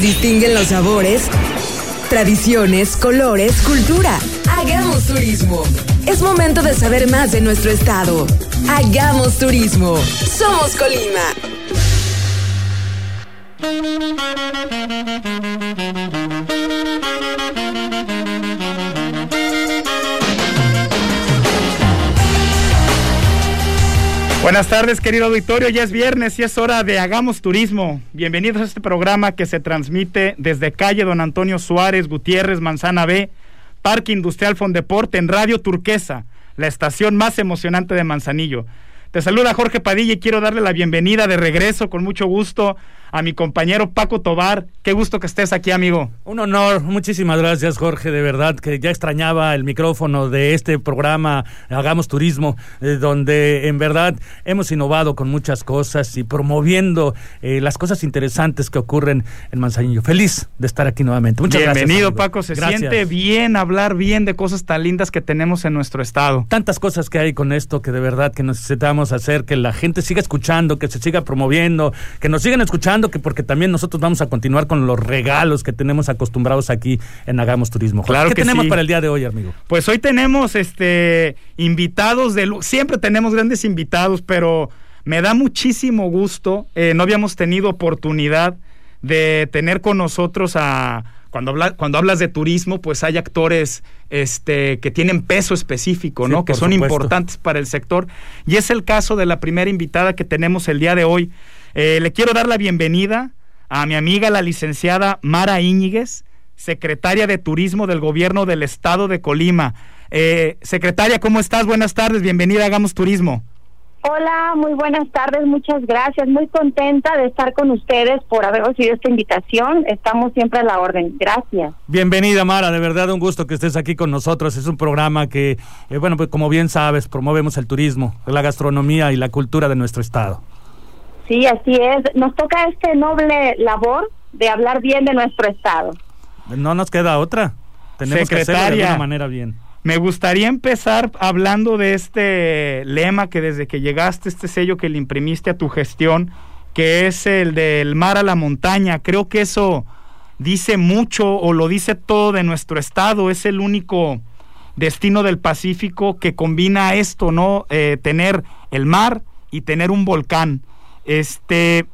distinguen los sabores, tradiciones, colores, cultura. Hagamos turismo. Es momento de saber más de nuestro estado. Hagamos turismo. Somos Colima. Buenas tardes, querido auditorio. Ya es viernes y es hora de Hagamos Turismo. Bienvenidos a este programa que se transmite desde calle Don Antonio Suárez Gutiérrez, Manzana B, Parque Industrial Fondeporte en Radio Turquesa, la estación más emocionante de Manzanillo. Te saluda Jorge Padilla y quiero darle la bienvenida de regreso con mucho gusto a mi compañero Paco Tobar. Qué gusto que estés aquí, amigo. Un honor, muchísimas gracias, Jorge, de verdad, que ya extrañaba el micrófono de este programa Hagamos Turismo, eh, donde en verdad hemos innovado con muchas cosas y promoviendo eh, las cosas interesantes que ocurren en Manzanillo. Feliz de estar aquí nuevamente. Muchas gracias. Bienvenido, Paco. Se siente bien hablar bien de cosas tan lindas que tenemos en nuestro estado. Tantas cosas que hay con esto que de verdad que necesitamos hacer, que la gente siga escuchando, que se siga promoviendo, que nos sigan escuchando que porque también nosotros vamos a continuar con los regalos que tenemos acostumbrados aquí en Hagamos Turismo. Claro ¿Qué que tenemos para el día de hoy, amigo? Pues hoy tenemos este invitados de siempre tenemos grandes invitados, pero me da muchísimo gusto. Eh, no habíamos tenido oportunidad de tener con nosotros a cuando, cuando hablas de turismo, pues hay actores este, que tienen peso específico, ¿no? que son importantes para el sector. Y es el caso de la primera invitada que tenemos el día de hoy. Eh, le quiero dar la bienvenida a mi amiga la licenciada Mara Íñiguez, secretaria de Turismo del Gobierno del Estado de Colima. Eh, secretaria, ¿cómo estás? Buenas tardes, bienvenida a Hagamos Turismo. Hola, muy buenas tardes, muchas gracias. Muy contenta de estar con ustedes por haber recibido esta invitación. Estamos siempre a la orden. Gracias. Bienvenida, Mara. De verdad, un gusto que estés aquí con nosotros. Es un programa que, eh, bueno, pues como bien sabes, promovemos el turismo, la gastronomía y la cultura de nuestro estado. Sí, así es. Nos toca este noble labor de hablar bien de nuestro Estado. No nos queda otra. Tenemos que hacerlo de una manera bien. Me gustaría empezar hablando de este lema que desde que llegaste, este sello que le imprimiste a tu gestión, que es el del mar a la montaña. Creo que eso dice mucho o lo dice todo de nuestro estado. Es el único destino del Pacífico que combina esto, ¿no? Eh, tener el mar y tener un volcán. Este,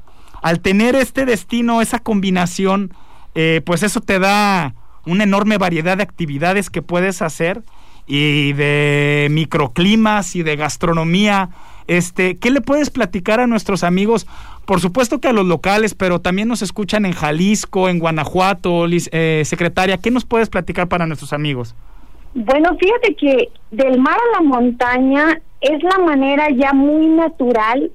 al tener este destino, esa combinación, eh, pues eso te da una enorme variedad de actividades que puedes hacer y de microclimas y de gastronomía. Este, ¿qué le puedes platicar a nuestros amigos? Por supuesto que a los locales, pero también nos escuchan en Jalisco, en Guanajuato, eh, secretaria. ¿Qué nos puedes platicar para nuestros amigos? Bueno, fíjate que del mar a la montaña es la manera ya muy natural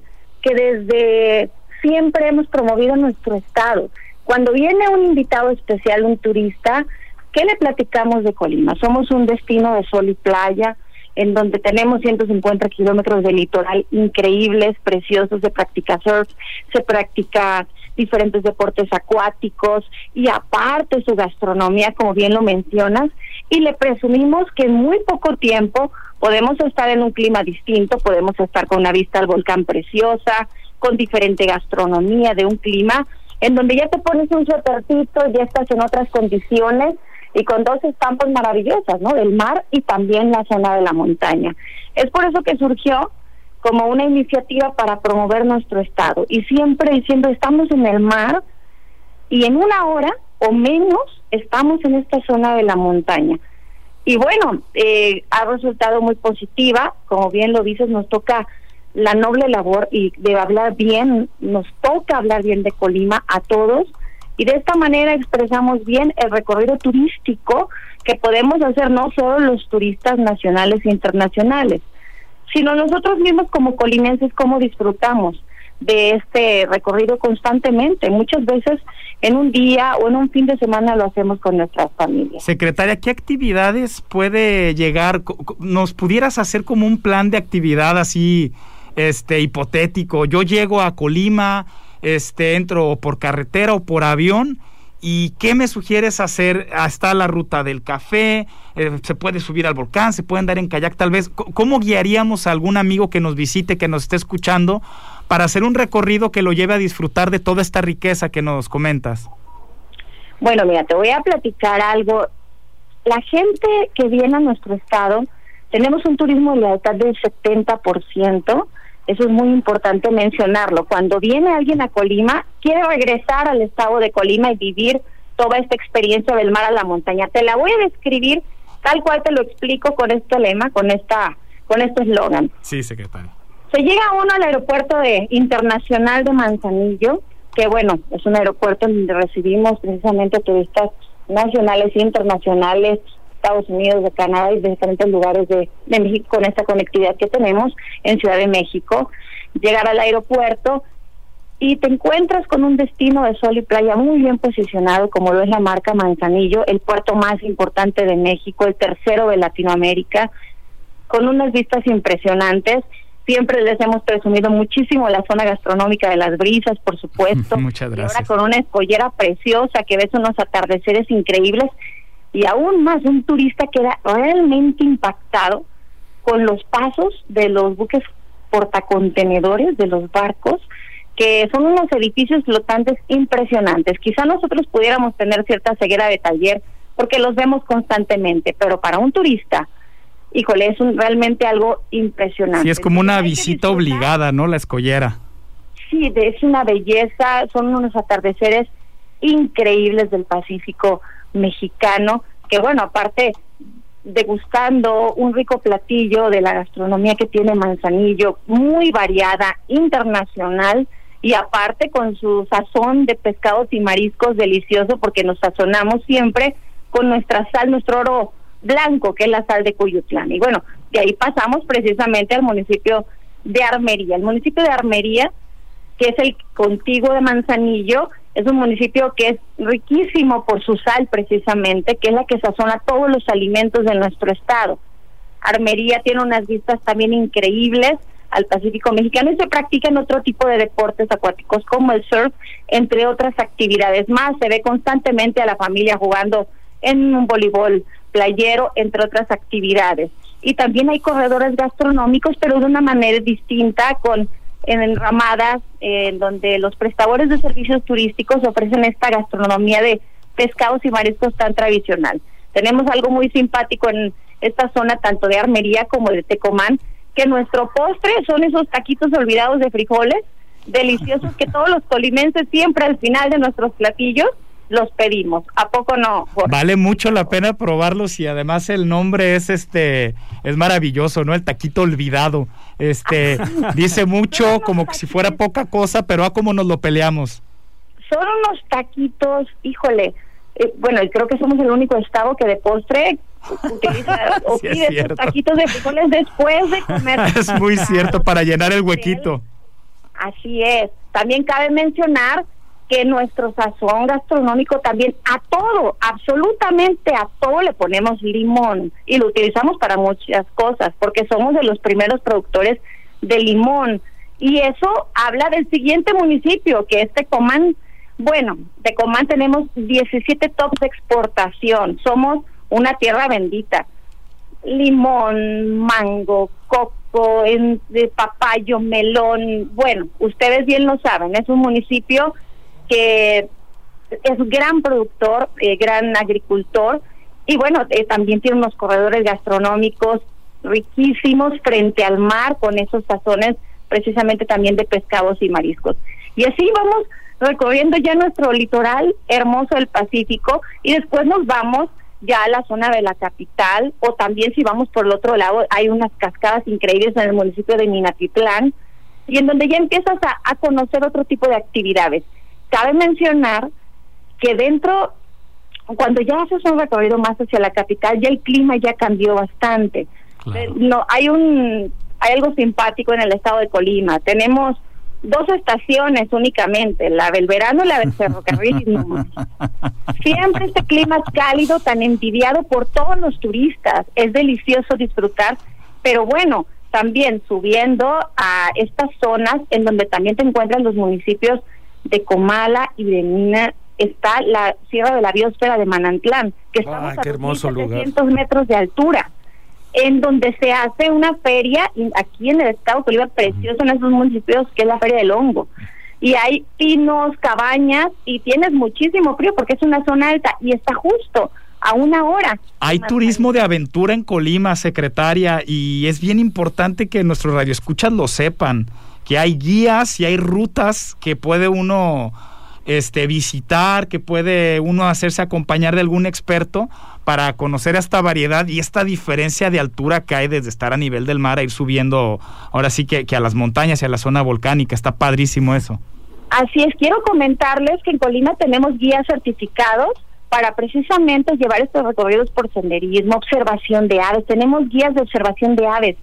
que desde siempre hemos promovido nuestro estado. Cuando viene un invitado especial, un turista, ¿qué le platicamos de Colima? Somos un destino de sol y playa, en donde tenemos 150 kilómetros de litoral increíbles, preciosos, se practica surf, se practica diferentes deportes acuáticos y aparte su gastronomía, como bien lo mencionas, y le presumimos que en muy poco tiempo podemos estar en un clima distinto, podemos estar con una vista al volcán preciosa, con diferente gastronomía de un clima en donde ya te pones un suétercito, ya estás en otras condiciones y con dos estampas maravillosas, ¿no? Del mar y también la zona de la montaña. Es por eso que surgió como una iniciativa para promover nuestro estado y siempre siempre estamos en el mar y en una hora o menos estamos en esta zona de la montaña. Y bueno, eh, ha resultado muy positiva, como bien lo dices, nos toca la noble labor y de hablar bien, nos toca hablar bien de Colima a todos. Y de esta manera expresamos bien el recorrido turístico que podemos hacer no solo los turistas nacionales e internacionales, sino nosotros mismos como colimenses cómo disfrutamos de este recorrido constantemente. Muchas veces en un día o en un fin de semana lo hacemos con nuestras familias. Secretaria, ¿qué actividades puede llegar? ¿Nos pudieras hacer como un plan de actividad así este hipotético? Yo llego a Colima, este entro por carretera o por avión ¿Y qué me sugieres hacer? Está la ruta del café, eh, se puede subir al volcán, se puede andar en kayak tal vez. ¿Cómo guiaríamos a algún amigo que nos visite, que nos esté escuchando, para hacer un recorrido que lo lleve a disfrutar de toda esta riqueza que nos comentas? Bueno, mira, te voy a platicar algo. La gente que viene a nuestro estado, tenemos un turismo de lealtad del 70%. Eso es muy importante mencionarlo. Cuando viene alguien a Colima, quiere regresar al estado de Colima y vivir toda esta experiencia del mar a la montaña. Te la voy a describir tal cual te lo explico con este lema, con esta con este eslogan. Sí, secretario. Se llega uno al aeropuerto de internacional de Manzanillo, que bueno, es un aeropuerto donde recibimos precisamente turistas nacionales e internacionales, Estados Unidos, de Canadá y de diferentes lugares de, de México con esta conectividad que tenemos en Ciudad de México. Llegar al aeropuerto y te encuentras con un destino de sol y playa muy bien posicionado, como lo es la marca Manzanillo, el puerto más importante de México, el tercero de Latinoamérica, con unas vistas impresionantes. Siempre les hemos presumido muchísimo la zona gastronómica de las brisas, por supuesto. Muchas gracias. ahora con una escollera preciosa que ves unos atardeceres increíbles y aún más un turista queda realmente impactado con los pasos de los buques portacontenedores, de los barcos, que son unos edificios flotantes impresionantes. Quizá nosotros pudiéramos tener cierta ceguera de taller porque los vemos constantemente, pero para un turista, híjole, es un, realmente algo impresionante. Sí, es como una visita obligada, ¿no? La escollera. Sí, es una belleza, son unos atardeceres increíbles del Pacífico mexicano, que bueno, aparte degustando un rico platillo de la gastronomía que tiene Manzanillo, muy variada, internacional, y aparte con su sazón de pescados y mariscos delicioso, porque nos sazonamos siempre con nuestra sal, nuestro oro blanco, que es la sal de Cuyutlán. Y bueno, de ahí pasamos precisamente al municipio de Armería. El municipio de Armería, que es el contiguo de Manzanillo, es un municipio que es riquísimo por su sal precisamente, que es la que sazona todos los alimentos de nuestro estado. Armería tiene unas vistas también increíbles al Pacífico mexicano y se practican otro tipo de deportes acuáticos como el surf, entre otras actividades más. Se ve constantemente a la familia jugando en un voleibol playero, entre otras actividades. Y también hay corredores gastronómicos, pero de una manera distinta, con en ramadas en donde los prestadores de servicios turísticos ofrecen esta gastronomía de pescados y mariscos tan tradicional. Tenemos algo muy simpático en esta zona, tanto de Armería como de Tecomán, que nuestro postre son esos taquitos olvidados de frijoles, deliciosos que todos los tolimenses siempre al final de nuestros platillos los pedimos. ¿A poco no? Vale mucho la pena probarlos y además el nombre es este es maravilloso, ¿no? El taquito olvidado. Este dice mucho como que si fuera poca cosa, pero a cómo nos lo peleamos. Son unos taquitos, híjole, eh, bueno, creo que somos el único estado que de postre utiliza o pide taquitos de frijoles después de comer. es muy cierto para llenar el huequito. Así es. También cabe mencionar que nuestro sazón gastronómico también a todo, absolutamente a todo le ponemos limón y lo utilizamos para muchas cosas porque somos de los primeros productores de limón y eso habla del siguiente municipio que es Tecomán. Bueno, Tecomán tenemos 17 tops de exportación, somos una tierra bendita. Limón, mango, coco, papayo, melón, bueno, ustedes bien lo saben, es un municipio que es gran productor, eh, gran agricultor y bueno, eh, también tiene unos corredores gastronómicos riquísimos frente al mar con esos sazones precisamente también de pescados y mariscos. Y así vamos recorriendo ya nuestro litoral hermoso del Pacífico y después nos vamos ya a la zona de la capital o también si vamos por el otro lado hay unas cascadas increíbles en el municipio de Minatitlán y en donde ya empiezas a conocer otro tipo de actividades. Cabe mencionar que dentro, cuando ya haces un recorrido más hacia la capital, ya el clima ya cambió bastante. Eh, no, hay un, hay algo simpático en el estado de Colima. Tenemos dos estaciones únicamente, la del verano y la del ferrocarril. Siempre este clima es cálido, tan envidiado por todos los turistas. Es delicioso disfrutar, pero bueno, también subiendo a estas zonas en donde también te encuentran los municipios de Comala y de Mina está la Sierra de la Biosfera de Manantlán, que estamos ah, a metros de altura, en donde se hace una feria aquí en el estado de Bolívar, precioso en esos municipios, que es la Feria del Hongo. y hay pinos, cabañas y tienes muchísimo frío porque es una zona alta y está justo a una hora. Hay turismo de aventura en Colima, secretaria, y es bien importante que nuestros radioescuchas lo sepan, que hay guías y hay rutas que puede uno este, visitar, que puede uno hacerse acompañar de algún experto para conocer esta variedad y esta diferencia de altura que hay desde estar a nivel del mar a ir subiendo, ahora sí que, que a las montañas y a la zona volcánica. Está padrísimo eso. Así es, quiero comentarles que en Colima tenemos guías certificados para precisamente llevar estos recorridos por senderismo, observación de aves. Tenemos guías de observación de aves.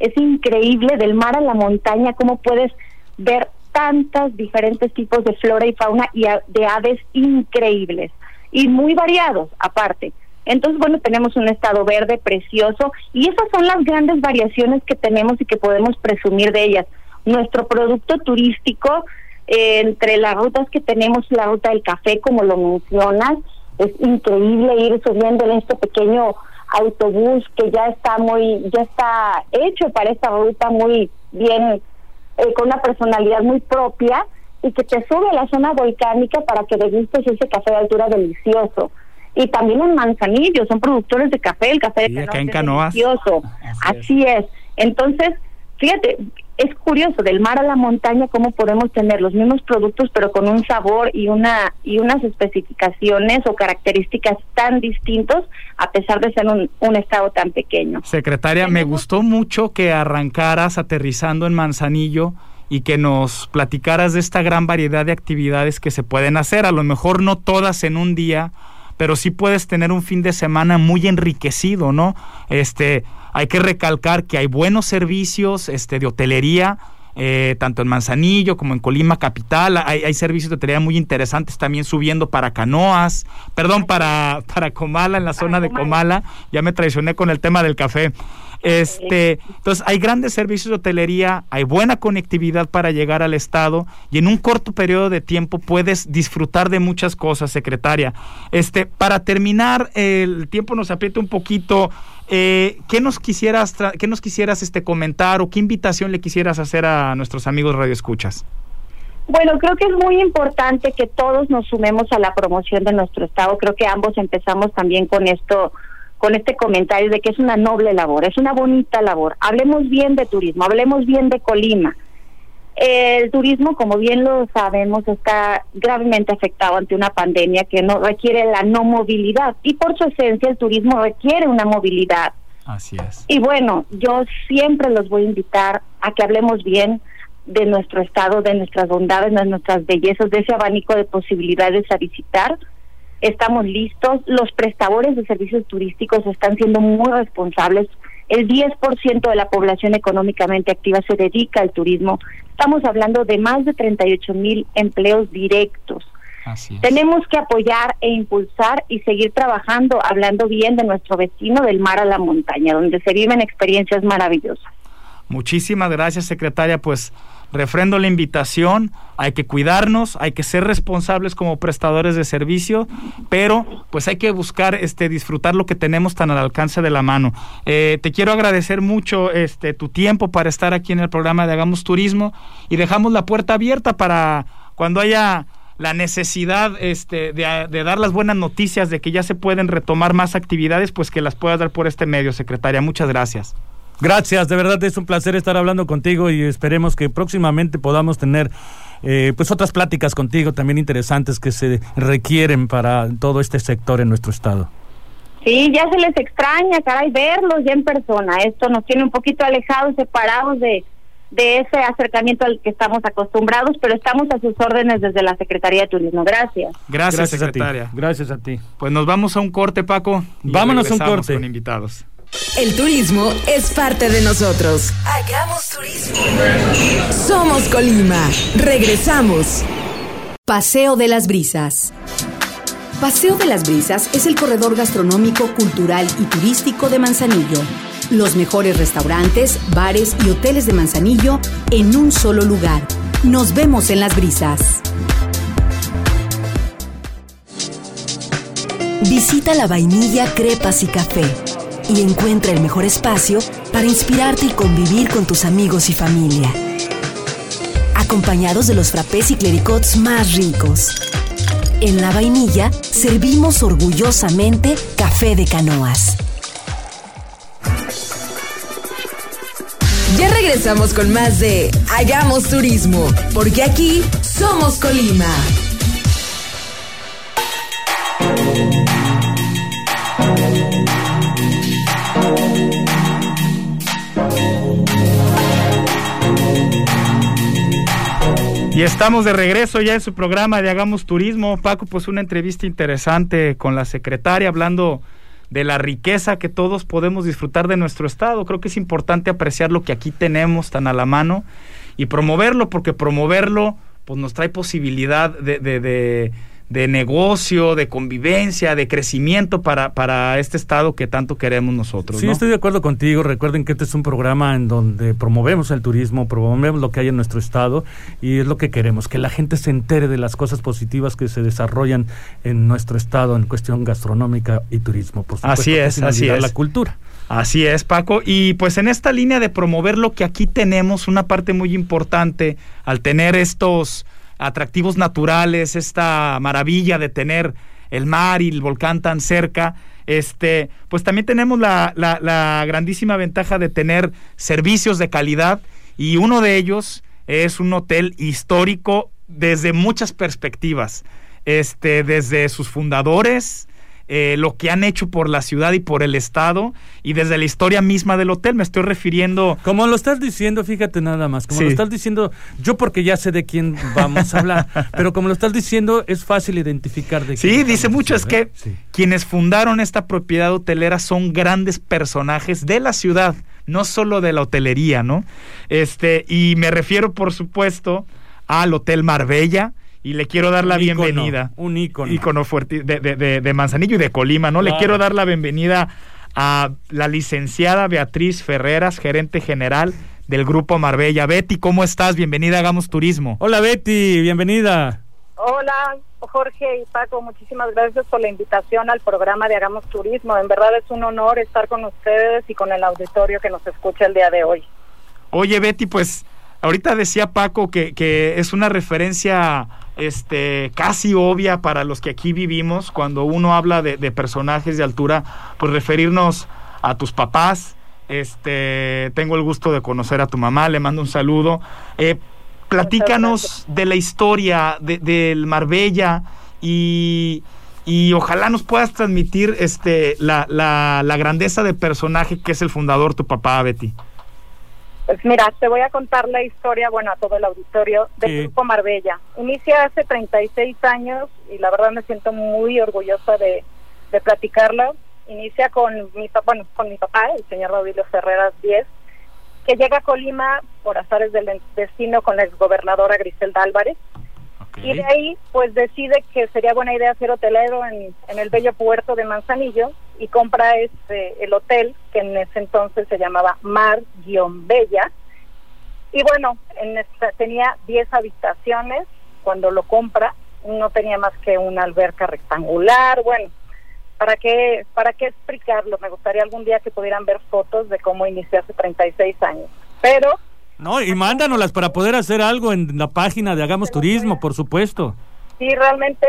Es increíble del mar a la montaña cómo puedes ver tantos diferentes tipos de flora y fauna y de aves increíbles y muy variados aparte. Entonces, bueno, tenemos un estado verde precioso y esas son las grandes variaciones que tenemos y que podemos presumir de ellas. Nuestro producto turístico, eh, entre las rutas que tenemos, la ruta del café, como lo mencionas, es increíble ir subiendo en este pequeño autobús que ya está muy, ya está hecho para esta ruta muy bien eh, con una personalidad muy propia y que te sube a la zona volcánica para que degustes ese café de altura delicioso. Y también en Manzanillo, son productores de café, el café de Canoas delicioso. Así, es. Entonces, fíjate, es curioso, del mar a la montaña, cómo podemos tener los mismos productos, pero con un sabor y una y unas especificaciones o características tan distintos, a pesar de ser un, un estado tan pequeño. Secretaria, me gustó mucho que arrancaras aterrizando en Manzanillo y que nos platicaras de esta gran variedad de actividades que se pueden hacer, a lo mejor no todas en un día, pero sí puedes tener un fin de semana muy enriquecido, ¿no? Este, hay que recalcar que hay buenos servicios este, de hotelería, eh, tanto en Manzanillo como en Colima Capital. Hay, hay, servicios de hotelería muy interesantes también subiendo para canoas, perdón, para, para Comala, en la zona de Comala. Ya me traicioné con el tema del café. Este, entonces hay grandes servicios de hotelería, hay buena conectividad para llegar al estado y en un corto periodo de tiempo puedes disfrutar de muchas cosas, secretaria. Este, para terminar, el tiempo nos aprieta un poquito. Eh, ¿Qué nos quisieras, qué nos quisieras este comentar o qué invitación le quisieras hacer a nuestros amigos radioescuchas? Bueno, creo que es muy importante que todos nos sumemos a la promoción de nuestro estado. Creo que ambos empezamos también con esto, con este comentario de que es una noble labor, es una bonita labor. Hablemos bien de turismo, hablemos bien de Colima. El turismo, como bien lo sabemos, está gravemente afectado ante una pandemia que no requiere la no movilidad y por su esencia el turismo requiere una movilidad. Así es. Y bueno, yo siempre los voy a invitar a que hablemos bien de nuestro estado, de nuestras bondades, de nuestras bellezas, de ese abanico de posibilidades a visitar. Estamos listos. Los prestadores de servicios turísticos están siendo muy responsables el 10% de la población económicamente activa se dedica al turismo. Estamos hablando de más de 38 mil empleos directos. Tenemos que apoyar e impulsar y seguir trabajando, hablando bien de nuestro vecino del mar a la montaña, donde se viven experiencias maravillosas. Muchísimas gracias, secretaria. Pues refrendo la invitación, hay que cuidarnos, hay que ser responsables como prestadores de servicio, pero pues hay que buscar este disfrutar lo que tenemos tan al alcance de la mano. Eh, te quiero agradecer mucho este tu tiempo para estar aquí en el programa de Hagamos Turismo y dejamos la puerta abierta para cuando haya la necesidad este, de, de, dar las buenas noticias de que ya se pueden retomar más actividades, pues que las puedas dar por este medio, secretaria. Muchas gracias. Gracias, de verdad es un placer estar hablando contigo y esperemos que próximamente podamos tener eh, pues otras pláticas contigo también interesantes que se requieren para todo este sector en nuestro estado. Sí, ya se les extraña, caray, verlos ya en persona. Esto nos tiene un poquito alejados, separados de, de ese acercamiento al que estamos acostumbrados, pero estamos a sus órdenes desde la Secretaría de Turismo. Gracias. Gracias, secretaria. Gracias a ti. Pues nos vamos a un corte, Paco. Vámonos a un corte. Con invitados. El turismo es parte de nosotros. Hagamos turismo. Somos Colima. Regresamos. Paseo de las Brisas. Paseo de las Brisas es el corredor gastronómico, cultural y turístico de Manzanillo. Los mejores restaurantes, bares y hoteles de Manzanillo en un solo lugar. Nos vemos en las brisas. Visita la vainilla, crepas y café y encuentra el mejor espacio para inspirarte y convivir con tus amigos y familia. acompañados de los frappés y clericots más ricos. En la vainilla servimos orgullosamente café de canoas. Ya regresamos con más de Hagamos Turismo, porque aquí somos Colima. Y estamos de regreso ya en su programa de Hagamos Turismo. Paco, pues una entrevista interesante con la secretaria hablando de la riqueza que todos podemos disfrutar de nuestro estado. Creo que es importante apreciar lo que aquí tenemos tan a la mano y promoverlo, porque promoverlo pues nos trae posibilidad de, de, de de negocio, de convivencia, de crecimiento para, para este estado que tanto queremos nosotros. Sí, estoy de acuerdo contigo. Recuerden que este es un programa en donde promovemos el turismo, promovemos lo que hay en nuestro estado y es lo que queremos, que la gente se entere de las cosas positivas que se desarrollan en nuestro estado en cuestión gastronómica y turismo. Por supuesto, así es, así es. La cultura. Así es, Paco. Y pues en esta línea de promover lo que aquí tenemos, una parte muy importante al tener estos atractivos naturales, esta maravilla de tener el mar y el volcán tan cerca, este, pues también tenemos la, la, la grandísima ventaja de tener servicios de calidad y uno de ellos es un hotel histórico desde muchas perspectivas, este, desde sus fundadores, eh, lo que han hecho por la ciudad y por el estado y desde la historia misma del hotel. Me estoy refiriendo. Como lo estás diciendo, fíjate nada más. Como lo estás diciendo, yo porque ya sé de quién vamos a hablar, pero como lo estás diciendo, es fácil identificar de quién. Sí, dice mucho, es que sí. quienes fundaron esta propiedad hotelera son grandes personajes de la ciudad, no solo de la hotelería, ¿no? Este, y me refiero, por supuesto, al Hotel Marbella y le quiero dar la bienvenida. Un ícono. Ícono fuerte de, de, de, Manzanillo y de Colima, ¿no? Le quiero dar la bienvenida a la licenciada Beatriz Ferreras, gerente general del Grupo Marbella. Betty, ¿cómo estás? Bienvenida a Hagamos Turismo. Hola Betty, bienvenida. Hola Jorge y Paco, muchísimas gracias por la invitación al programa de Hagamos Turismo. En verdad es un honor estar con ustedes y con el auditorio que nos escucha el día de hoy. Oye Betty, pues ahorita decía Paco que, que es una referencia este, casi obvia para los que aquí vivimos, cuando uno habla de, de, personajes de altura, pues referirnos a tus papás. Este, tengo el gusto de conocer a tu mamá, le mando un saludo. Eh, platícanos de la historia de, del Marbella y, y ojalá nos puedas transmitir este, la, la, la grandeza de personaje que es el fundador, tu papá, Betty. Pues mira, te voy a contar la historia, bueno, a todo el auditorio del sí. Grupo Marbella. Inicia hace 36 años y la verdad me siento muy orgullosa de, de platicarlo. Inicia con mi, bueno, con mi papá, el señor Rodrigo Ferreras 10, que llega a Colima por azares del destino con la exgobernadora Griselda Álvarez. Y de ahí, pues decide que sería buena idea ser hotelero en, en el bello puerto de Manzanillo y compra este el hotel que en ese entonces se llamaba Mar-Bella y bueno, en esta, tenía 10 habitaciones cuando lo compra, no tenía más que una alberca rectangular, bueno, ¿para qué para qué explicarlo? Me gustaría algún día que pudieran ver fotos de cómo inició hace 36 años. Pero no, y mándanoslas para poder hacer algo en la página de Hagamos Turismo, por supuesto. Sí, realmente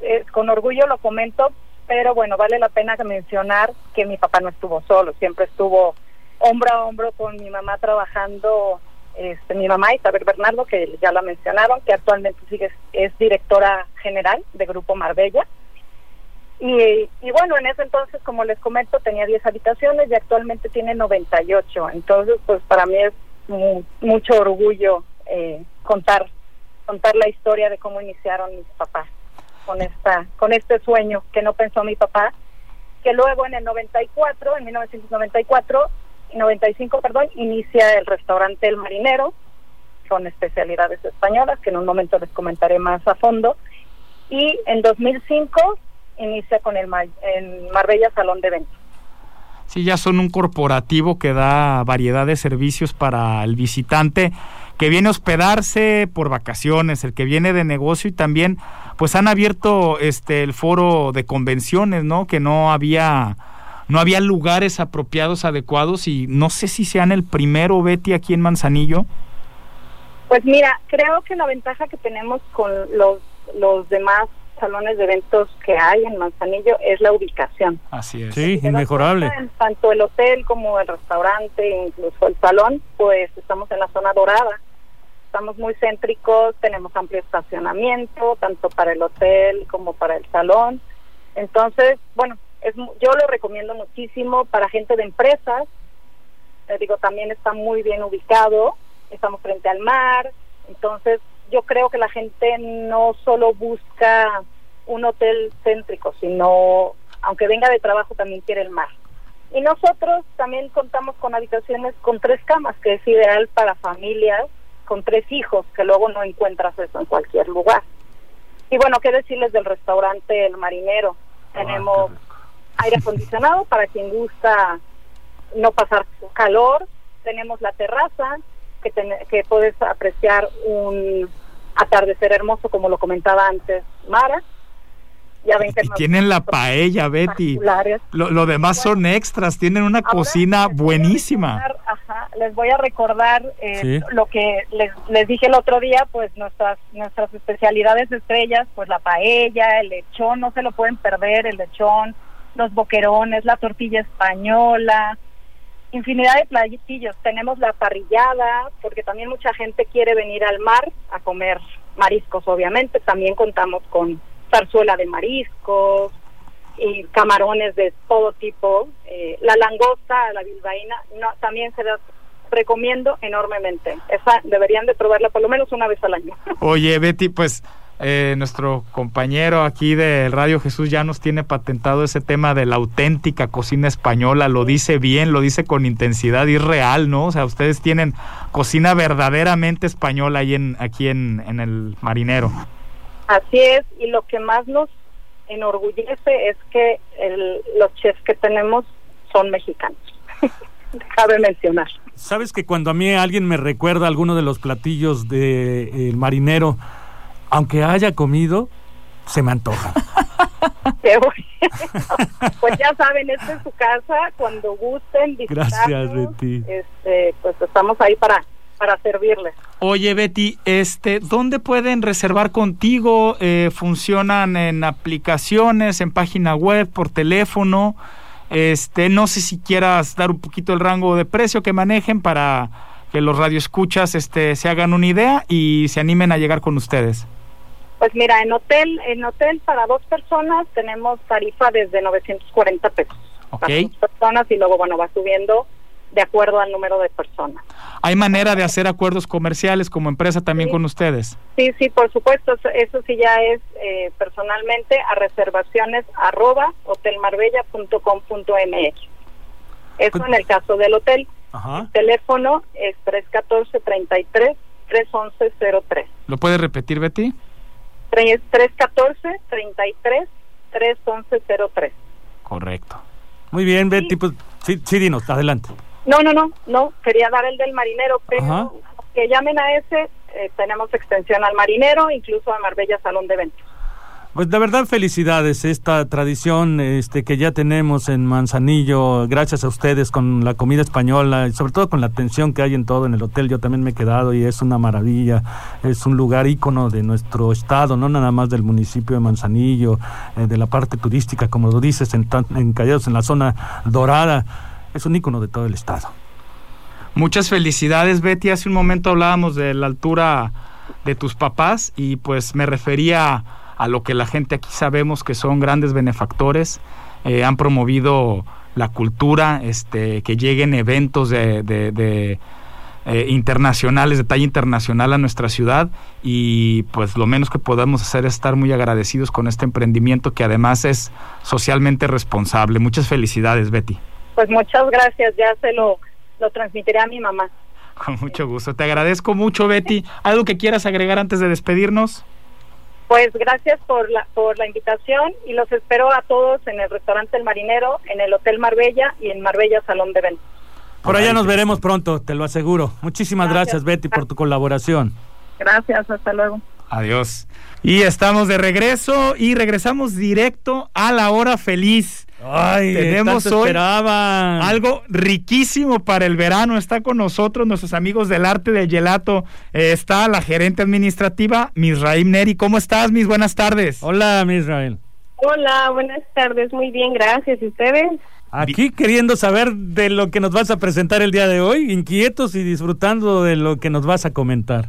es, con orgullo lo comento, pero bueno, vale la pena mencionar que mi papá no estuvo solo, siempre estuvo hombro a hombro con mi mamá trabajando, este, mi mamá Isabel Bernardo, que ya la mencionaron, que actualmente sigue es directora general de Grupo Marbella. Y, y bueno, en ese entonces, como les comento, tenía 10 habitaciones y actualmente tiene 98. Entonces, pues para mí es mucho orgullo eh, contar contar la historia de cómo iniciaron mis papás con esta con este sueño que no pensó mi papá que luego en el 94 en 1994 95 perdón inicia el restaurante El Marinero con especialidades españolas que en un momento les comentaré más a fondo y en 2005 inicia con el, Mar el Marbella Salón de Eventos Sí, ya son un corporativo que da variedad de servicios para el visitante que viene a hospedarse por vacaciones, el que viene de negocio y también pues han abierto este el foro de convenciones, ¿no? Que no había no había lugares apropiados adecuados y no sé si sean el primero Betty aquí en Manzanillo. Pues mira, creo que la ventaja que tenemos con los, los demás salones de eventos que hay en Manzanillo es la ubicación. Así es. Sí, inmejorable. en Tanto el hotel como el restaurante, incluso el salón, pues estamos en la zona dorada. Estamos muy céntricos, tenemos amplio estacionamiento, tanto para el hotel como para el salón. Entonces, bueno, es, mu- yo lo recomiendo muchísimo para gente de empresas. Te digo, también está muy bien ubicado, estamos frente al mar. Entonces, yo creo que la gente no solo busca un hotel céntrico, sino, aunque venga de trabajo, también quiere el mar. Y nosotros también contamos con habitaciones con tres camas, que es ideal para familias con tres hijos, que luego no encuentras eso en cualquier lugar. Y bueno, qué decirles del restaurante El Marinero. Tenemos aire acondicionado para quien gusta no pasar calor. Tenemos la terraza, que, ten- que puedes apreciar un atardecer hermoso, como lo comentaba antes Mara. Ya ven que Y nos- tienen la paella, Betty. Lo, lo demás son extras, tienen una Ahora cocina les voy a buenísima. recordar, ajá, les voy a recordar eh, Sí. lo que les, les dije el otro día, pues nuestras nuestras especialidades estrellas, pues la paella, el lechón, no se lo pueden perder, el lechón, los boquerones, la tortilla española, infinidad de platillos. Tenemos la parrillada, porque también mucha gente quiere venir al mar a comer mariscos, obviamente. También contamos con zarzuela de mariscos y camarones de todo tipo. Eh, la langosta, la bilbaína, no, también se las recomiendo enormemente. Esa deberían de probarla por lo menos una vez al año. Oye, Betty, pues eh, nuestro compañero aquí de Radio Jesús ya nos tiene patentado ese tema de la auténtica cocina española, lo dice bien, lo dice con intensidad y es real, ¿no? O sea, ustedes tienen cocina verdaderamente española ahí en, aquí en, en el marinero. Así es, y lo que más nos enorgullece es que el- los chefs que tenemos son mexicanos. Cabe mencionar. Sabes que cuando a mí alguien me recuerda alguno de los platillos de el marinero, aunque haya comido, se me antoja. Qué bueno. pues ya saben, esta es su casa, cuando gusten visitarnos, Gracias, Betty. Este, pues estamos ahí para para servirles. Oye, Betty, este, ¿dónde pueden reservar contigo? Eh, ¿Funcionan en aplicaciones, en página web, por teléfono? Este, no sé si quieras dar un poquito el rango de precio que manejen para que los radioescuchas este, se hagan una idea y se animen a llegar con ustedes. Pues mira, en hotel, en hotel para dos personas tenemos tarifa desde 940 pesos. Para dos personas y luego, bueno, va subiendo de acuerdo al número de personas. ¿Hay manera de hacer acuerdos comerciales como empresa también Sí. con ustedes? Sí, sí, por supuesto, eso, eso sí ya es eh, personalmente a reservaciones arroba hotelmarbella.com.mx. Eso Pues- en el caso del hotel. Ajá. El teléfono es 314-33-311-03. ¿Lo puedes repetir, Betty? 314-33-311-03. Correcto. Muy bien, Betty, pues sí, sí, dinos, adelante. No, no, no, no, quería dar el del marinero, pero Ajá. que llamen a ese, eh, tenemos extensión al marinero, incluso a Marbella Salón de Eventos. Pues de verdad felicidades esta tradición este que ya tenemos en Manzanillo, gracias a ustedes con la comida española y sobre todo con la atención que hay en todo en el hotel. Yo también me he quedado y es una maravilla, es un lugar ícono de nuestro estado, no nada más del municipio de Manzanillo, eh, de la parte turística, como lo dices, en, tan- encallados en la zona dorada, es un ícono de todo el estado. Muchas felicidades, Betty. Hace un momento hablábamos de la altura de tus papás y pues me refería a lo que la gente aquí sabemos que son grandes benefactores. Eh, han promovido la cultura, este, que lleguen eventos de, de- de, eh, internacionales, de talla internacional a nuestra ciudad y pues lo menos que podemos hacer es estar muy agradecidos con este emprendimiento que además es socialmente responsable. Muchas felicidades, Betty. Pues muchas gracias, ya se lo, lo transmitiré a mi mamá. Con mucho gusto. Te agradezco mucho, Betty. ¿Algo que quieras agregar antes de despedirnos? Pues gracias por la, por la invitación y los espero a todos en el restaurante El Marinero, en el Hotel Marbella y en Marbella Salón de Eventos. Por allá nos veremos pronto, te lo aseguro. Muchísimas gracias, Gracias. Betty, por tu colaboración. Gracias, hasta luego. Adiós. Y estamos de regreso y regresamos directo a la hora feliz. Ay, Tenemos hoy esperaban. algo riquísimo para el verano. Está con nosotros nuestros amigos del arte del gelato. Eh, está la gerente administrativa, Misraim Neri. ¿Cómo estás, mis? Buenas tardes. Hola, Misrael. Hola, buenas tardes, muy bien, gracias. ¿Y ustedes? Aquí queriendo saber de lo que nos vas a presentar el día de hoy, inquietos y disfrutando de lo que nos vas a comentar.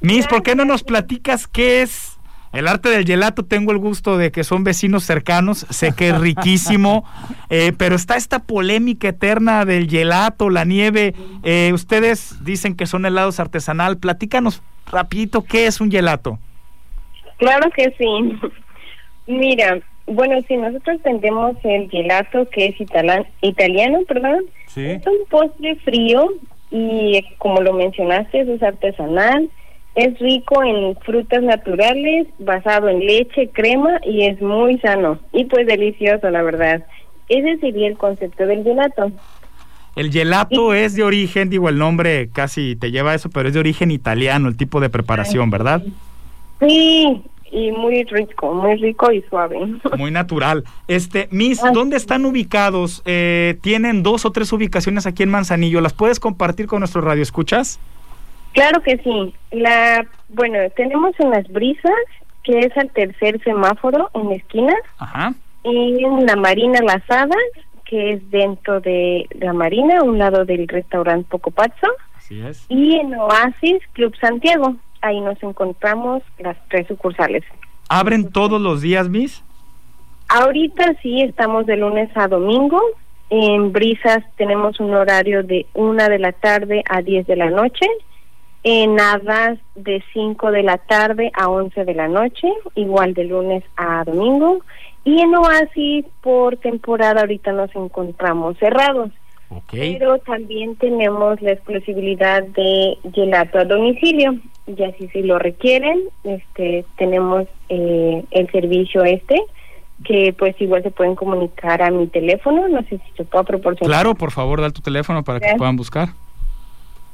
Miss, ¿por qué no nos platicas qué es el arte del gelato? Tengo el gusto de que son vecinos cercanos, sé que es riquísimo, eh, pero está esta polémica eterna del gelato, la nieve. Eh, ustedes dicen que son helados artesanal. Platícanos rapidito qué es un gelato. Claro que sí. Mira, bueno, si nosotros tendemos el gelato, que es itala- italiano, perdón, Sí. es un postre frío y como lo mencionaste, es artesanal, es rico en frutas naturales, basado en leche, crema y es muy sano y pues delicioso, la verdad. Ese sería el concepto del gelato. El gelato es de origen, digo el nombre casi te lleva a eso, pero es de origen italiano, el tipo de preparación, ¿verdad? Sí, y muy rico, muy rico y suave. Muy natural. Este, Miss, Ah. ¿dónde están ubicados? Eh, tienen dos o tres ubicaciones aquí en Manzanillo. ¿Las puedes compartir con nuestros radioescuchas? Claro que sí. La, bueno, tenemos en las brisas, que es al tercer semáforo en la esquina, Ajá. y en la Marina Las Hadas, que es dentro de la Marina, a un lado del restaurante Pocopazzo, Así es. y en Oasis Club Santiago. Ahí nos encontramos las tres sucursales. ¿Abren todos los días, Miss? Ahorita sí estamos de lunes a domingo. En Brisas tenemos un horario de una de la tarde a 10 de la noche. En Hadas de 5 de la tarde a 11 de la noche, igual de lunes a domingo. Y en Oasis por temporada ahorita nos encontramos cerrados. Ok. Pero también tenemos la exclusividad de gelato a domicilio. Y así si lo requieren, este, tenemos eh, el servicio este, que pues igual se pueden comunicar a mi teléfono, no sé si se puedo proporcionar. Claro, por favor, da tu teléfono para que puedan buscar.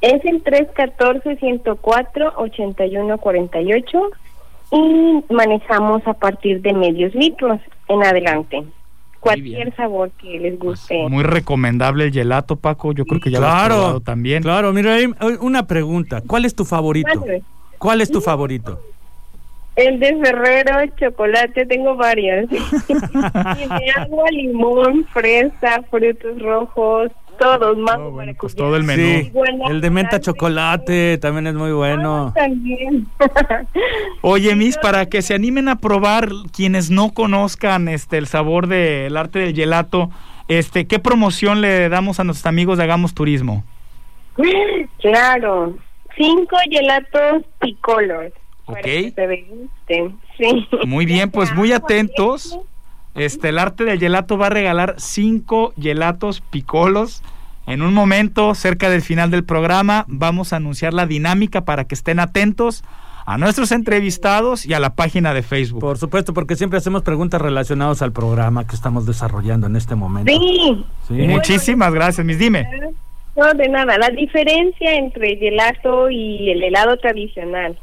Es el 314-104-8148 y manejamos a partir de medios litros en adelante. Cualquier sabor que les Pues, guste. muy recomendable el gelato, Paco. Yo creo que ya lo has probado Claro, también. Claro, mira, ahí, eh, una pregunta. ¿Cuál es tu favorito? ¿Cuál es tu favorito? El de Ferrero, chocolate, tengo varios. y de agua, limón, fresa, frutos rojos, todos, mango, Oh, bueno, pues todo el menú. Sí, Buena el de menta tarde. chocolate también es muy bueno. Ah, también. Oye, Miss, para que se animen a probar quienes no conozcan este el sabor del arte del gelato, este, ¿qué promoción le damos a nuestros amigos de Hagamos Turismo? claro, cinco gelatos picolos. Ok. Para que se degusten. Sí. Muy bien, pues muy Agua, atentos. Este, el arte del gelato va a regalar cinco gelatos picolos. En un momento, cerca del final del programa, vamos a anunciar la dinámica para que estén atentos a nuestros entrevistados y a la página de Facebook. Por supuesto, porque siempre hacemos preguntas relacionadas al programa que estamos desarrollando en este momento. Sí. Sí. Muchísimas gracias, mis dime. No, de nada. La diferencia entre el gelato y el helado tradicional.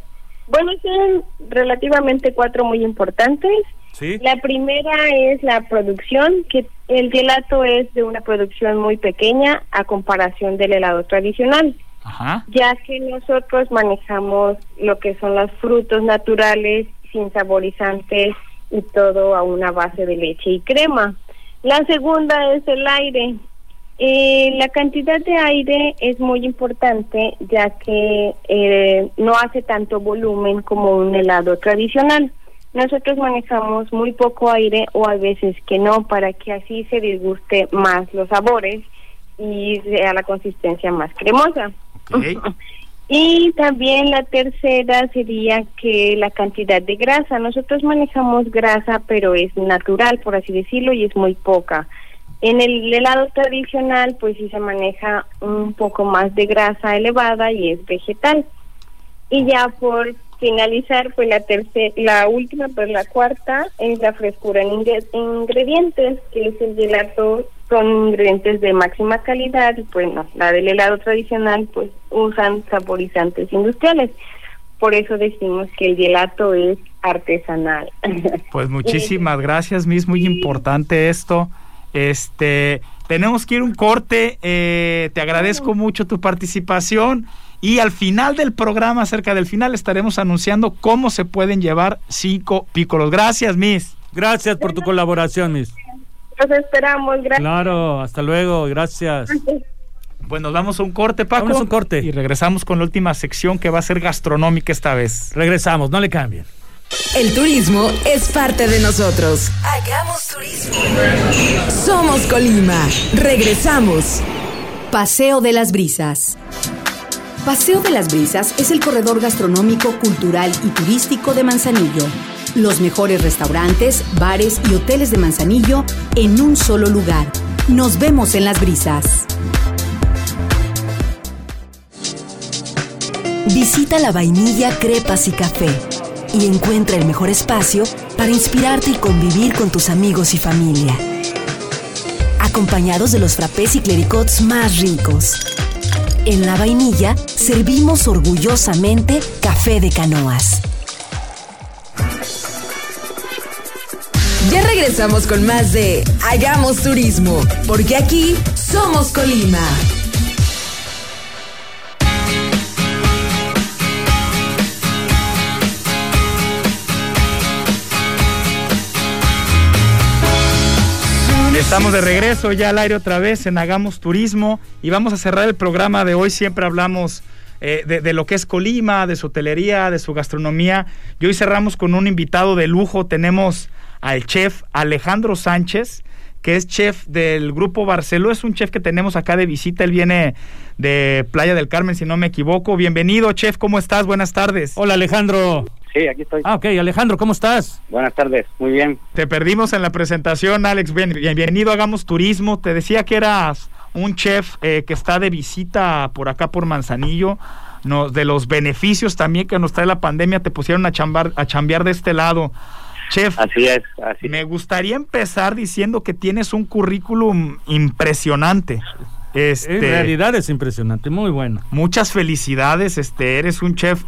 Bueno, son relativamente cuatro muy importantes. Sí. La primera es la producción, que el gelato es de una producción muy pequeña a comparación del helado tradicional, Ajá. ya que nosotros manejamos lo que son los frutos naturales, sin saborizantes y todo a una base de leche y crema. La segunda es el aire. Eh, la cantidad de aire es muy importante ya que eh, no hace tanto volumen como un helado tradicional. Nosotros manejamos muy poco aire o a veces que no para que así se disguste más los sabores y sea la consistencia más cremosa. Y también la tercera sería que la cantidad de grasa. Nosotros manejamos grasa, pero es natural, por así decirlo, y es muy poca. En el helado tradicional, pues sí se maneja un poco más de grasa elevada y es vegetal. Y ya por finalizar, pues la tercera, la última, pues la cuarta es la frescura en ingre- ingredientes, que es el gelato, son ingredientes de máxima calidad, y pues no, la del helado tradicional, pues usan saborizantes industriales. Por eso decimos que el gelato es artesanal. Pues muchísimas gracias, Miss, muy importante esto. Este, tenemos que ir un corte. Eh, te agradezco mucho tu participación. Y al final del programa, cerca del final, estaremos anunciando cómo se pueden llevar cinco pícolos. Gracias, Miss. Gracias por tu colaboración, Miss. Los esperamos, gracias. Claro, hasta luego, gracias. Pues nos vamos a un corte, Paco. Vamos a un corte. Y regresamos con la última sección que va a ser gastronómica esta vez. Regresamos, no le cambien. El turismo es parte de nosotros. Hagamos turismo. Somos Colima. Regresamos. Paseo de las Brisas. Paseo de las Brisas es el corredor gastronómico, cultural y turístico de Manzanillo. Los mejores restaurantes, bares y hoteles de Manzanillo en un solo lugar. Nos vemos en las brisas. Visita la vainilla, crepas y café y encuentra el mejor espacio para inspirarte y convivir con tus amigos y familia. Acompañados de los frappés y clericots más ricos. En la vainilla servimos orgullosamente café de canoas. Ya regresamos con más de Hagamos Turismo, porque aquí somos Colima. Estamos de regreso ya al aire otra vez en Hagamos Turismo y vamos a cerrar el programa de hoy. Siempre hablamos eh, de, lo que es Colima, de su hotelería, de su gastronomía. Y hoy cerramos con un invitado de lujo. Tenemos al chef Alejandro Sánchez, que es chef del grupo Barceló. Es un chef que tenemos acá de visita. Él viene de Playa del Carmen, si no me equivoco. Bienvenido, chef. ¿Cómo estás? Buenas tardes. Hola, Alejandro. Sí, aquí estoy. Ah, ok, Alejandro, ¿cómo estás? Buenas tardes, muy bien. Te perdimos en la presentación, Alex. Bien- bienvenido, hagamos turismo. Te decía que eras un chef eh, que está de visita por acá, por Manzanillo. No, de los beneficios también que nos trae la pandemia, te pusieron a, chambar, a chambear de este lado. Chef, Así es, así me gustaría empezar diciendo que tienes un currículum impresionante. Este, En realidad es impresionante, muy bueno. muchas felicidades. Este, eres un chef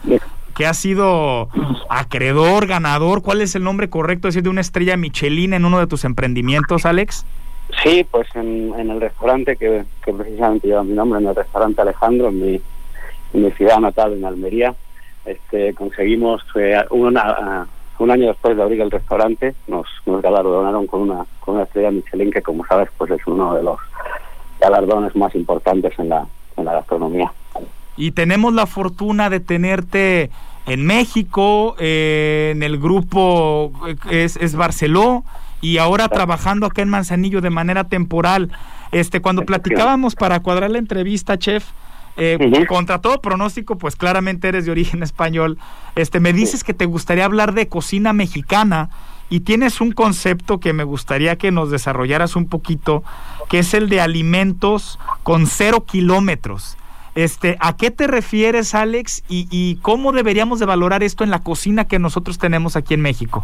que ha sido acreedor, ganador. ¿Cuál es el nombre correcto? Decir, de una estrella Michelin en uno de tus emprendimientos, Alex. Sí, pues en, en el restaurante que, que precisamente lleva mi nombre, en el restaurante Alejandro, en mi, en mi ciudad natal, en Almería, este, conseguimos, eh, una, ah, un año después de abrir el restaurante, nos, nos galardonaron con una, con una estrella Michelin que, como sabes, pues es uno de los galardones más importantes en la, en la gastronomía. Y tenemos la fortuna de tenerte en México, eh, en el grupo eh, es, es Barceló, y ahora trabajando acá en Manzanillo de manera temporal. Este, cuando platicábamos para cuadrar la entrevista, chef, eh, contra todo pronóstico, pues claramente eres de origen español. Este, me dices que te gustaría hablar de cocina mexicana y tienes un concepto que me gustaría que nos desarrollaras un poquito, que es el de alimentos con cero kilómetros. Este, ¿a qué te refieres, Alex? Y, y cómo deberíamos de valorar esto en la cocina que nosotros tenemos aquí en México?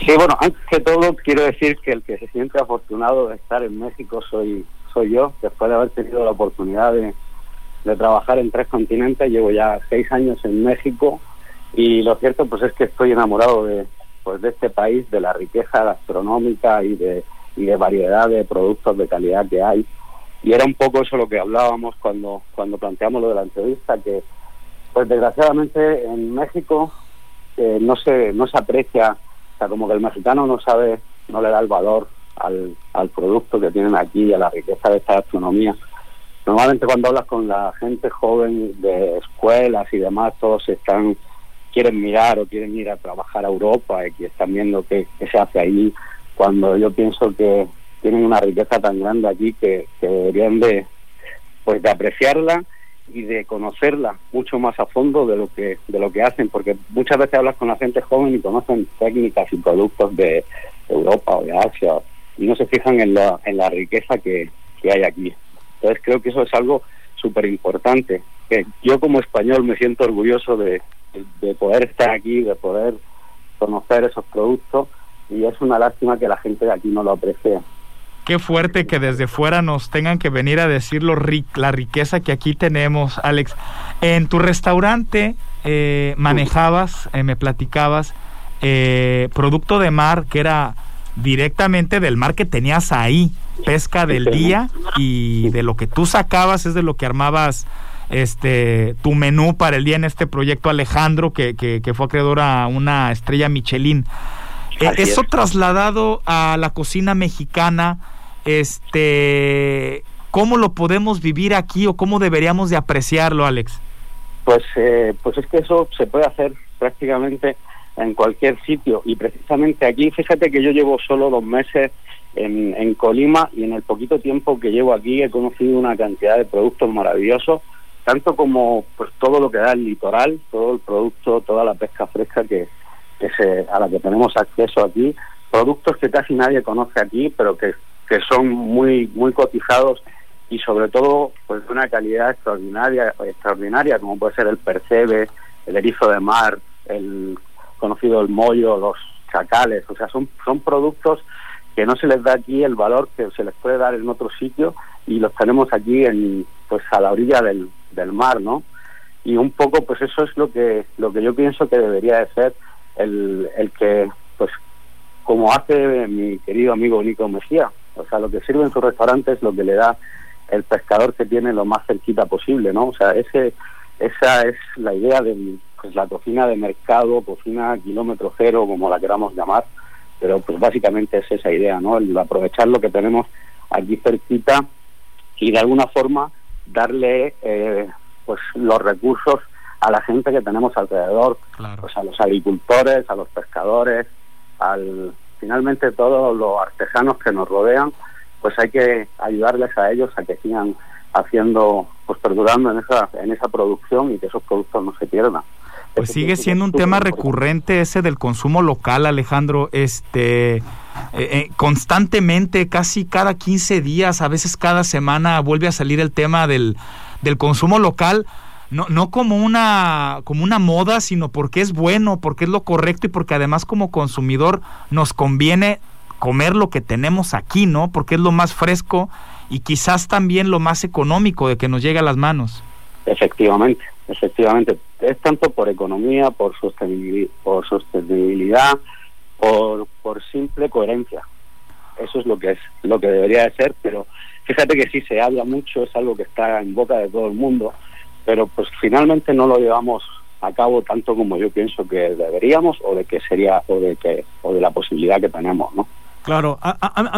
Sí, bueno, antes que todo quiero decir que el que se siente afortunado de estar en México soy soy yo, después de haber tenido la oportunidad de, de trabajar en tres continentes, llevo ya seis años en México y lo cierto pues es que estoy enamorado de pues de este país, de la riqueza gastronómica y de y de variedad de productos de calidad que hay y era un poco eso lo que hablábamos cuando cuando planteamos lo de la entrevista que pues desgraciadamente en México eh, no se no se aprecia o sea, como que el mexicano no sabe, no le da el valor al, al producto que tienen aquí, a la riqueza de esta gastronomía. Normalmente cuando hablas con la gente joven de escuelas y demás, todos están quieren mirar o quieren ir a trabajar a Europa y que están viendo qué, qué se hace ahí, cuando yo pienso que tienen una riqueza tan grande aquí que, deberían de pues de apreciarla y de conocerla mucho más a fondo de lo que de lo que hacen porque muchas veces hablas con la gente joven y conocen técnicas y productos de Europa o de Asia y no se fijan en la en la riqueza que, que hay aquí. Entonces creo que eso es algo súper importante que yo como español me siento orgulloso de, de poder estar aquí de poder conocer esos productos y es una lástima que la gente de aquí no lo aprecie Qué fuerte que desde fuera nos tengan que venir a decir lo ri- la riqueza que aquí tenemos, Alex. En tu restaurante eh, manejabas, eh, me platicabas, eh, producto de mar que era directamente del mar que tenías ahí, pesca del día y de lo que tú sacabas es de lo que armabas este tu menú para el día en este proyecto Alejandro que, que, fue acreedor a una estrella Michelin. Eh, eso trasladado a la cocina mexicana, este, ¿cómo lo podemos vivir aquí o cómo deberíamos de apreciarlo, Alex? Pues, eh, pues es que eso se puede hacer prácticamente en cualquier sitio y precisamente aquí, fíjate que yo llevo solo dos meses en, en Colima y en el poquito tiempo que llevo aquí he conocido una cantidad de productos maravillosos tanto como pues todo lo que da el litoral, todo el producto, toda la pesca fresca que, se, a la que tenemos acceso aquí, productos que casi nadie conoce aquí, pero que, que son muy muy cotizados y sobre todo pues de una calidad extraordinaria, extraordinaria como puede ser el percebe, el erizo de mar, el conocido el mollo, los chacales, o sea, son, son productos que no se les da aquí el valor que se les puede dar en otro sitio y los tenemos aquí en pues a la orilla del, del mar, ¿no? Y un poco, pues eso es lo que lo que yo pienso que debería de ser el, el que, pues, como hace mi querido amigo Nico Mejía, o sea, lo que sirve en su restaurante es lo que le da el pescador que tiene lo más cerquita posible, ¿no? O sea, ese esa es la idea de pues, la cocina de mercado, cocina kilómetro cero, como la queramos llamar, pero pues básicamente es esa idea, ¿no? El aprovechar lo que tenemos aquí cerquita y de alguna forma darle eh, pues los recursos a la gente que tenemos alrededor, pues a los agricultores, a los pescadores, al finalmente todos los artesanos que nos rodean, pues hay que ayudarles a ellos a que sigan haciendo, pues perdurando en esa en esa producción y que esos productos no se pierdan. Pues sigue siendo un tema recurrente ese del consumo local, Alejandro. Este, eh, eh, constantemente, casi cada 15 días, a veces cada semana, vuelve a salir el tema del, del consumo local. No, no como una como una moda, sino porque es bueno, porque es lo correcto y porque además como consumidor nos conviene comer lo que tenemos aquí, ¿no? Porque es lo más fresco y quizás también lo más económico de que nos llegue a las manos. Efectivamente, efectivamente. Es tanto por economía, por sostenibilidad, por, sostenibilidad, por, por simple coherencia. Eso es lo que es, lo que debería de ser, pero fíjate que sí se habla mucho, es algo que está en boca de todo el mundo, pero pues finalmente no lo llevamos a cabo tanto como yo pienso que deberíamos o de que sería o de que o de la posibilidad que tenemos, ¿no? Claro,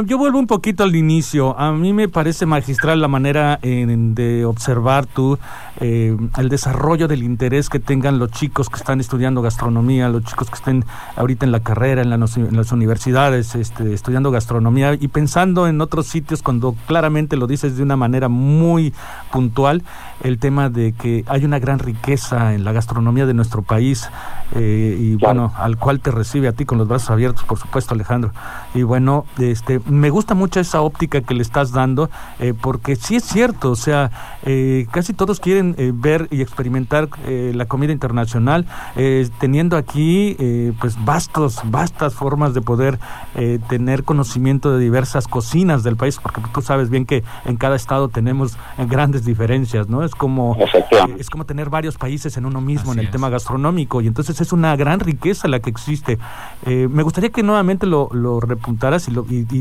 yo vuelvo un poquito al inicio. A mí me parece magistral la manera de observar tú eh, el desarrollo del interés que tengan los chicos que están estudiando gastronomía, los chicos que estén ahorita en la carrera, en, las universidades, este, estudiando gastronomía y pensando en otros sitios cuando claramente lo dices de una manera muy puntual, el tema de que hay una gran riqueza en la gastronomía de nuestro país eh, y bueno, al cual te recibe a ti con los brazos abiertos, por supuesto, Alejandro. Y bueno, bueno, este, me gusta mucho esa óptica que le estás dando, eh, porque sí es cierto, o sea, eh, casi todos quieren eh, ver y experimentar la comida internacional, teniendo aquí, pues, vastos, vastas formas de poder tener conocimiento de diversas cocinas del país, porque tú sabes bien que en cada estado tenemos grandes diferencias, ¿no? Es como, es como tener varios países en uno mismo en el tema gastronómico, y entonces es una gran riqueza la que existe. me gustaría que nuevamente lo, lo y,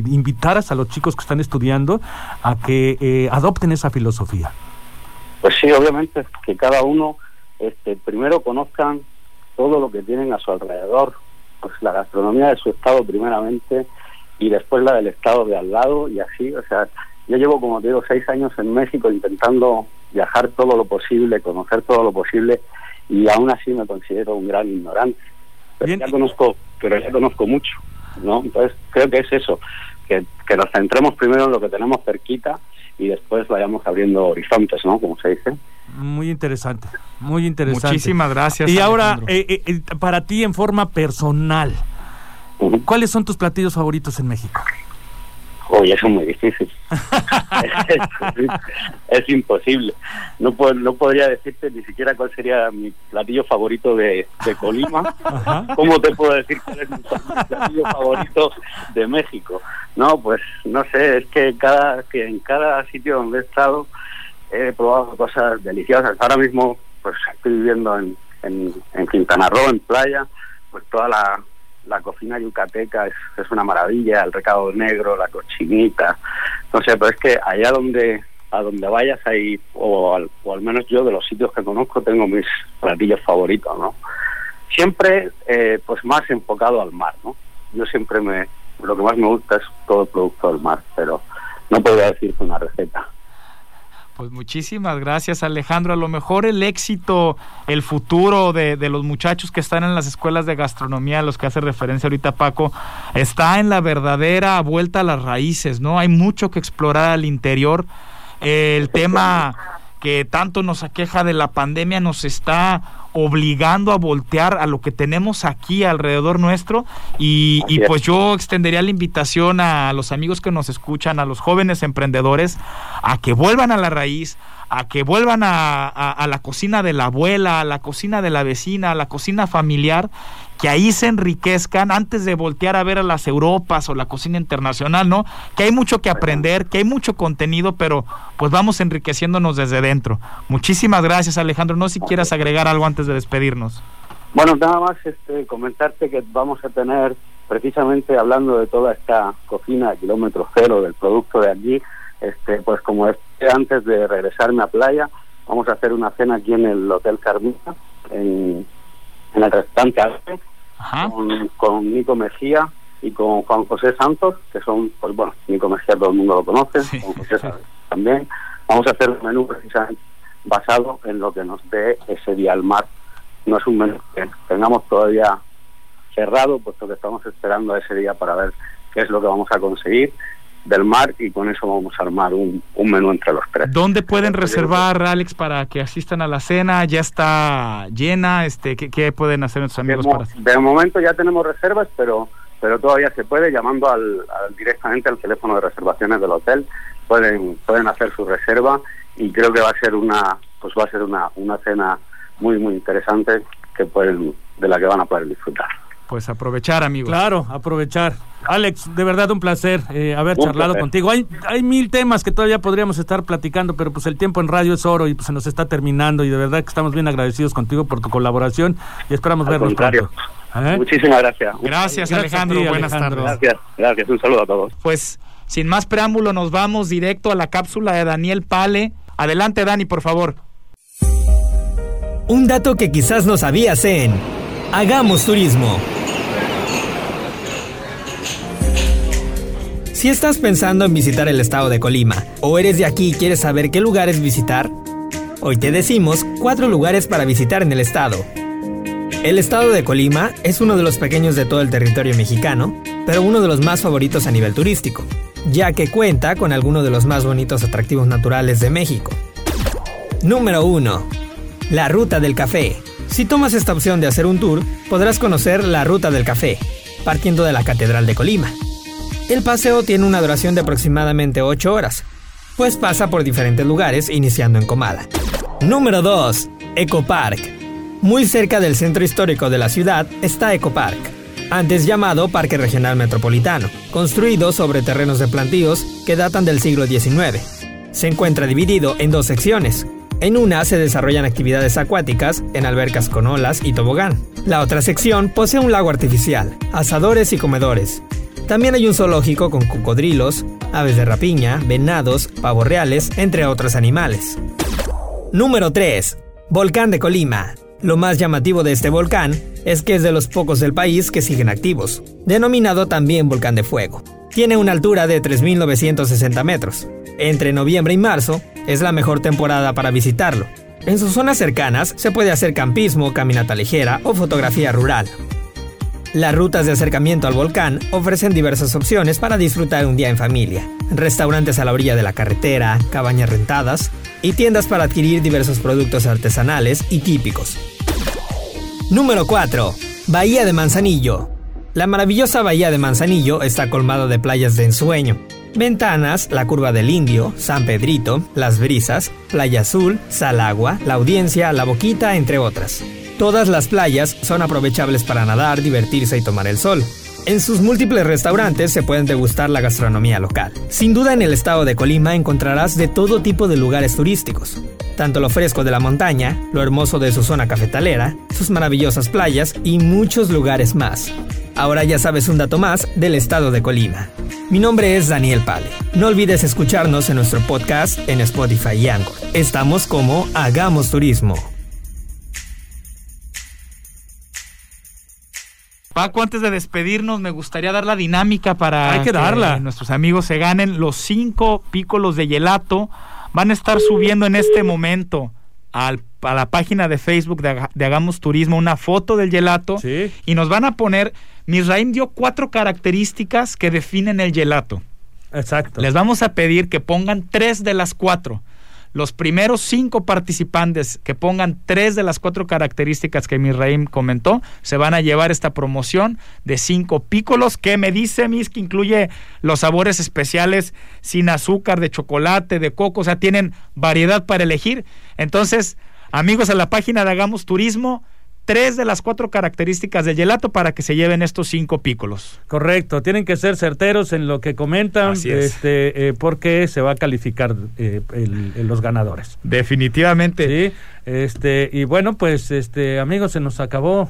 invitaras a los chicos que están estudiando a que eh, adopten esa filosofía? Pues sí, obviamente, que cada uno este, primero conozcan todo lo que tienen a su alrededor, pues la gastronomía de su estado primeramente y después la del estado de al lado y así, o sea, yo llevo como te digo seis años en México intentando viajar todo lo posible, conocer todo lo posible y aún así me considero un gran ignorante. Pero ya conozco, pero ya conozco mucho. ¿No? Entonces creo que es eso, que, que nos centremos primero en lo que tenemos cerquita y después vayamos abriendo horizontes, ¿no? Como se dice. Muy interesante, muy interesante. Muchísimas gracias. Y ahora, eh, eh, eh, para ti en forma personal, ¿cuáles son tus platillos favoritos en México? Oye, eso es muy difícil. es, imposible. No, no podría decirte ni siquiera cuál sería mi platillo favorito de, Colima. ¿Cómo te puedo decir cuál es mi platillo favorito de México? No, pues no sé, es que, cada, que en cada sitio donde he estado he probado cosas deliciosas. Ahora mismo pues estoy viviendo en, en, en Quintana Roo, en playa, pues toda la la cocina yucateca es, es una maravilla, el recado negro, la cochinita, no sé, pero es que allá donde a donde vayas ahí, o al, o al menos yo de los sitios que conozco tengo mis platillos favoritos, ¿no? Siempre eh, pues más enfocado al mar, ¿no? Yo siempre me, lo que más me gusta es todo el producto del mar, pero no podría decirte una receta. Pues muchísimas gracias Alejandro. A lo mejor el éxito, el futuro de, de, los muchachos que están en las escuelas de gastronomía, a los que hace referencia ahorita Paco, está en la verdadera vuelta a las raíces, ¿no? Hay mucho que explorar al interior. El tema que tanto nos aqueja de la pandemia nos está obligando a voltear a lo que tenemos aquí alrededor nuestro y, y, pues yo extendería la invitación a los amigos que nos escuchan, a los jóvenes emprendedores, a que vuelvan a la raíz, a que vuelvan a, a, a, la cocina de la abuela, a la cocina de la vecina, a la cocina familiar, que ahí se enriquezcan antes de voltear a ver a las Europas o la cocina internacional, ¿no? Que hay mucho que aprender, que hay mucho contenido, pero pues vamos enriqueciéndonos desde dentro. Muchísimas gracias, Alejandro. No si quieras agregar algo antes de despedirnos. Bueno, nada más este, comentarte que vamos a tener, precisamente hablando de toda esta cocina kilómetro cero del producto de allí, este, pues como es antes de regresarme a playa, vamos a hacer una cena aquí en el Hotel Carmita, en, en el restaurante Arte, con, con, Nico Mejía y con Juan José Santos, que son, pues bueno, Nico Mejía todo el mundo lo conoce, sí. Juan José también. Vamos a hacer un menú precisamente basado en lo que nos dé ese día al mar. No es un menú que tengamos todavía cerrado, puesto que estamos esperando ese día para ver qué es lo que vamos a conseguir del mar y con eso vamos a armar un, un menú entre los tres. ¿Dónde pueden reservar, Alex, para que asistan a la cena? ¿Ya está llena? Este, ¿qué, qué pueden hacer nuestros amigos de, para De momento ya tenemos reservas, pero pero todavía se puede llamando al, al, directamente al teléfono de reservaciones del hotel. Pueden pueden hacer su reserva y creo que va a ser una pues va a ser una una cena muy muy interesante que pueden de la que van a poder disfrutar pues aprovechar, amigos. Claro, aprovechar. Alex, de verdad un placer eh, haber un charlado placer. contigo. Hay, hay mil temas que todavía podríamos estar platicando, pero pues el tiempo en radio es oro y pues se nos está terminando y de verdad que estamos bien agradecidos contigo por tu colaboración y esperamos Al vernos contrario. pronto. ¿Eh? Muchísimas gracias. Gracias, Alejandro. Buenas Alejandro. tardes. Gracias, gracias. Un saludo a todos. Pues sin más preámbulo nos vamos directo a la cápsula de Daniel Pale. Adelante, Dani, por favor. Un dato que quizás no sabías en Hagamos Turismo. Si estás pensando en visitar el estado de Colima o eres de aquí y quieres saber qué lugares visitar, hoy te decimos cuatro lugares para visitar en el estado. El estado de Colima es uno de los pequeños de todo el territorio mexicano, pero uno de los más favoritos a nivel turístico, ya que cuenta con algunos de los más bonitos atractivos naturales de México. Número 1. La Ruta del Café. Si tomas esta opción de hacer un tour, podrás conocer la Ruta del Café, partiendo de la Catedral de Colima. El paseo tiene una duración de aproximadamente 8 horas, pues pasa por diferentes lugares iniciando en Comala. Número 2. Ecopark. Muy cerca del centro histórico de la ciudad está Ecopark, antes llamado Parque Regional Metropolitano, construido sobre terrenos de plantíos que datan del siglo XIX. Se encuentra dividido en dos secciones. En una se desarrollan actividades acuáticas en albercas con olas y tobogán. La otra sección posee un lago artificial, asadores y comedores, también hay un zoológico con cocodrilos, aves de rapiña, venados, pavos reales, entre otros animales. Número 3. Volcán de Colima. Lo más llamativo de este volcán es que es de los pocos del país que siguen activos, denominado también volcán de fuego. Tiene una altura de 3.960 metros. Entre noviembre y marzo es la mejor temporada para visitarlo. En sus zonas cercanas se puede hacer campismo, caminata ligera o fotografía rural. Las rutas de acercamiento al volcán ofrecen diversas opciones para disfrutar un día en familia. Restaurantes a la orilla de la carretera, cabañas rentadas y tiendas para adquirir diversos productos artesanales y típicos. Número 4. Bahía de Manzanillo. La maravillosa Bahía de Manzanillo está colmada de playas de ensueño. Ventanas, la Curva del Indio, San Pedrito, Las Brisas, Playa Azul, Salagua, La Audiencia, La Boquita, entre otras. Todas las playas son aprovechables para nadar, divertirse y tomar el sol. En sus múltiples restaurantes se pueden degustar la gastronomía local. Sin duda en el estado de Colima encontrarás de todo tipo de lugares turísticos. Tanto lo fresco de la montaña, lo hermoso de su zona cafetalera, sus maravillosas playas y muchos lugares más. Ahora ya sabes un dato más del estado de Colima. Mi nombre es Daniel Pale. No olvides escucharnos en nuestro podcast en Spotify y Anchor. Estamos como Hagamos Turismo. Paco, antes de despedirnos, me gustaría dar la dinámica para Hay que darla. nuestros amigos se ganen los cinco pícolos de gelato. Van a estar subiendo en este momento al- a la página de Facebook de, de Hagamos Turismo una foto del gelato Sí. y nos van a poner. Misraim dio cuatro características que definen el gelato. Exacto. Les vamos a pedir que pongan tres de las cuatro. Los primeros cinco participantes que pongan tres de las cuatro características que Misraim comentó se van a llevar esta promoción de cinco pícolos que me dice Mis que incluye los sabores especiales sin azúcar, de chocolate, de coco, o sea, tienen variedad para elegir. Entonces, amigos, a la página de Hagamos Turismo, tres de las cuatro características del gelato para que se lleven estos cinco pícolos. Correcto, tienen que ser certeros en lo que comentan, Así es. este, eh, porque se va a calificar eh, el- el- los ganadores. Definitivamente. Sí, este, y bueno, pues, este, amigos, se nos acabó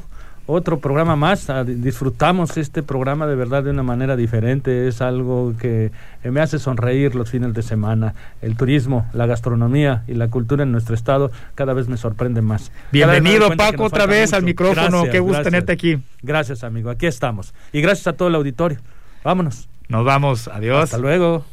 otro programa más. Ah, di- Disfrutamos este programa de verdad de una manera diferente. Es algo que eh, me hace sonreír los fines de semana. El turismo, la gastronomía y la cultura en nuestro estado cada vez me sorprende más. Bienvenido, Paco, otra vez al micrófono. Gracias, Qué gusto gracias. tenerte aquí. Gracias, amigo. Aquí estamos. Y gracias a todo el auditorio. Vámonos. Nos vamos. Adiós. Hasta luego.